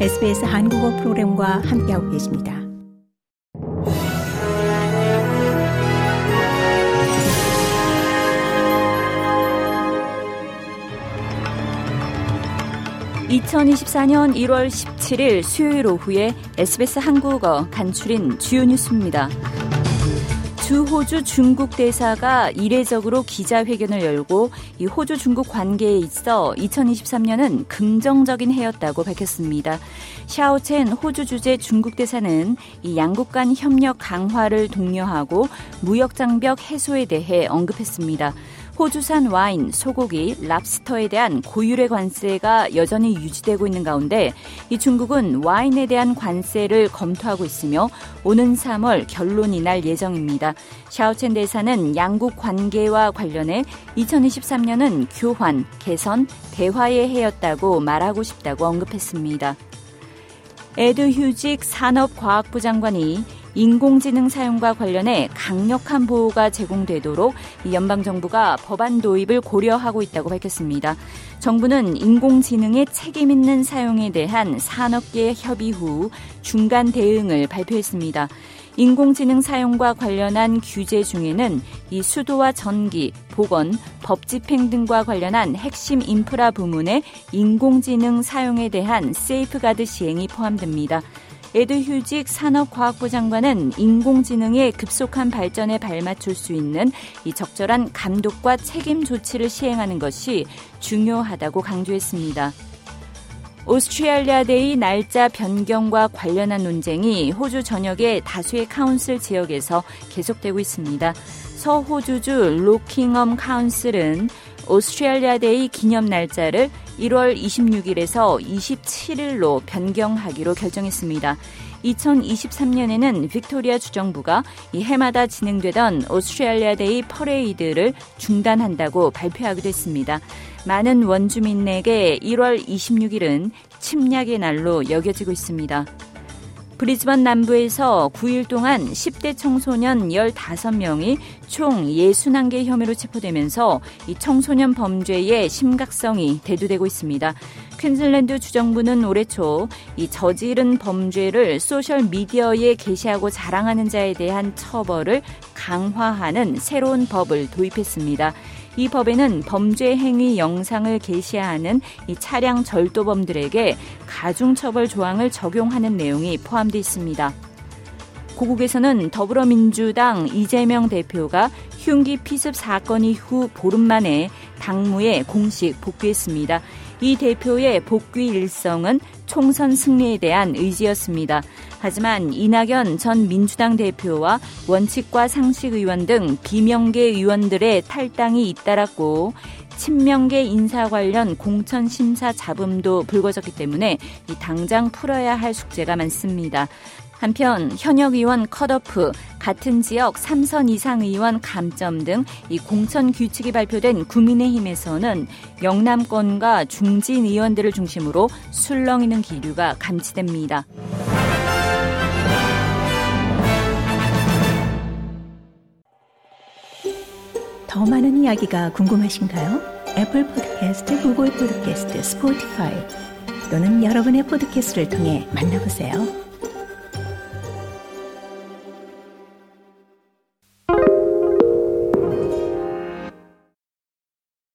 SBS 한국어 프로그램과 함께하고 계십니다. (2024년 1월 17일) 수요일 오후에 SBS 한국어 간추린 주요 뉴스입니다. 주 호주 중국 대사가 이례적으로 기자회견을 열고 이 호주 중국 관계에 있어 2023년은 긍정적인 해였다고 밝혔습니다. 샤오첸 호주 주재 중국 대사는 이 양국 간 협력 강화를 독려하고 무역 장벽 해소에 대해 언급했습니다. 호주산 와인, 소고기, 랍스터에 대한 고율의 관세가 여전히 유지되고 있는 가운데 이 중국은 와인에 대한 관세를 검토하고 있으며 오는 3월 결론이 날 예정입니다. 샤오첸 대사는 양국 관계와 관련해 2023년은 교환, 개선, 대화의 해였다고 말하고 싶다고 언급했습니다. 에드 휴직 산업과학부 장관이 인공지능 사용과 관련해 강력한 보호가 제공되도록 연방정부가 법안 도입을 고려하고 있다고 밝혔습니다. 정부는 인공지능의 책임 있는 사용에 대한 산업계 협의 후 중간 대응을 발표했습니다. 인공지능 사용과 관련한 규제 중에는 이 수도와 전기, 보건, 법 집행 등과 관련한 핵심 인프라 부문의 인공지능 사용에 대한 세이프가드 시행이 포함됩니다. 에드 휴직 산업과학부 장관은 인공지능의 급속한 발전에 발맞출 수 있는 이 적절한 감독과 책임 조치를 시행하는 것이 중요하다고 강조했습니다. 오스트레일리아 데이 날짜 변경과 관련한 논쟁이 호주 전역의 다수의 council 지역에서 계속되고 있습니다. 서호주주 로킹엄 council은 오스트레일리아 데이 기념 날짜를 1월 26일에서 27일로 변경하기로 결정했습니다. 2023년에는 빅토리아 주정부가 이 해마다 진행되던 오스트레일리아 데이 퍼레이드를 중단한다고 발표하기도 했습니다. 많은 원주민에게 1월 26일은 침략의 날로 여겨지고 있습니다. 브리즈번 남부에서 9일 동안 10대 청소년 15명이 총 61개 혐의로 체포되면서 이 청소년 범죄의 심각성이 대두되고 있습니다. 퀸즐랜드 주정부는 올해 초 이 저지른 범죄를 소셜 미디어에 게시하고 자랑하는 자에 대한 처벌을 강화하는 새로운 법을 도입했습니다. 이 법에는 범죄 행위 영상을 게시하는 이 차량 절도범들에게 가중처벌 조항을 적용하는 내용이 포함되어 있습니다. 고국에서는 더불어민주당 이재명 대표가 흉기 피습 사건 이후 보름 만에 당무에 공식 복귀했습니다. 이 대표의 복귀 일성은 총선 승리에 대한 의지였습니다. 하지만 이낙연 전 민주당 대표와 원칙과 상식 의원 등 비명계 의원들의 탈당이 잇따랐고 친명계 인사 관련 공천 심사 잡음도 불거졌기 때문에 당장 풀어야 할 숙제가 많습니다. 한편 현역 의원 컷오프, 같은 지역 3선 이상 의원 감점 등 이 공천 규칙이 발표된 국민의힘에서는 영남권과 중진 의원들을 중심으로 술렁이는 기류가 감지됩니다. 더 많은 이야기가 궁금하신가요? 애플 포드캐스트, 구글 포드캐스트, 스포티파이 또는 여러분의 포드캐스트를 통해 만나보세요.